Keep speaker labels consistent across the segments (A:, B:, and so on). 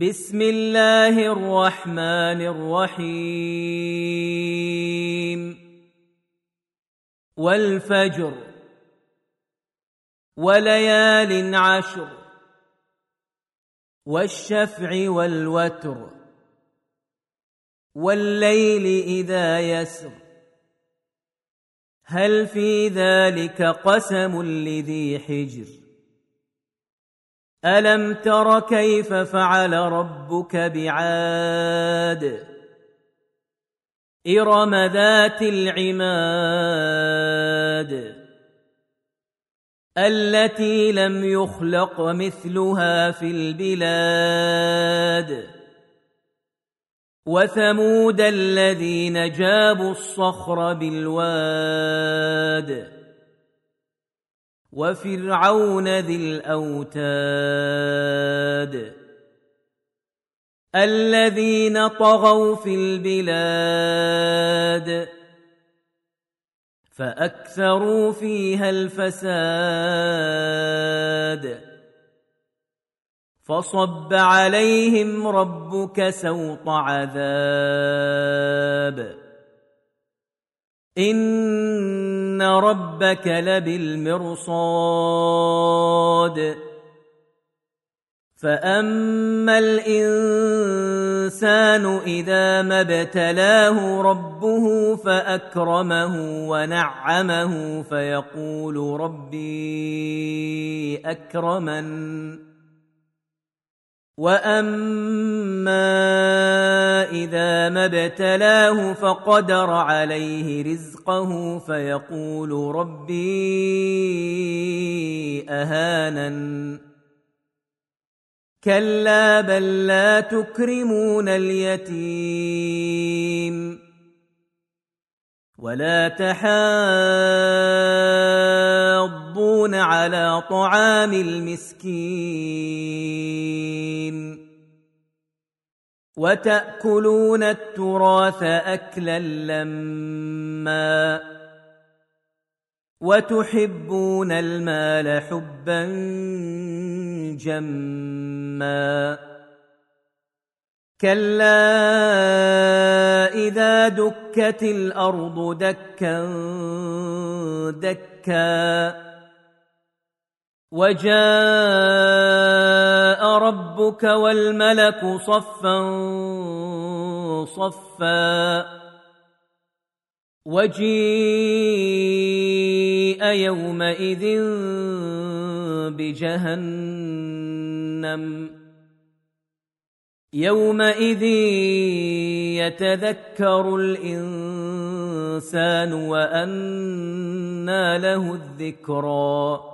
A: بسم الله الرحمن الرحيم. والفجر. وليال عشر. والشفع والوتر. والليل إذا يسر. هل في ذلك قسم لذي حجر؟ ألم تر كيف فعل ربك بعاد؟ إرم ذات العماد التي لم يخلق مثلها في البلاد. وثمود الذين جابوا الصخر بالواد. وفرعون ذي الأوتاد الذين طغوا في البلاد فأكثروا فيها الفساد فصب عليهم ربك سوط عذاب ان ربك لبالمرصاد فاما الانسان اذا ما ابتلاه ربه فاكرمه ونعمه فيقول ربي اكرمن واما ما ابتلاه فقدر عليه رزقه فيقول ربي أهانن. كلا بل لا تكرمون اليتيم. ولا تحاضون على طعام المسكين. وتأكلون التراث أكلا لما وتحبون المال حبا جما كلا إذا دكت الأرض دكا دكا وجاء ربك والملك صفا صفا. وجيء يومئذ بجهنم. يومئذ يتذكر الإنسان وأنى له الذكرى.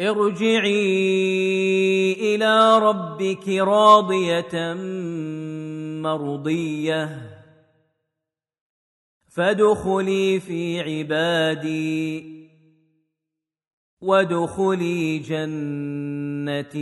A: ارجعي إلى ربك راضية مرضية فادخلي في عبادي وادخلي جنتي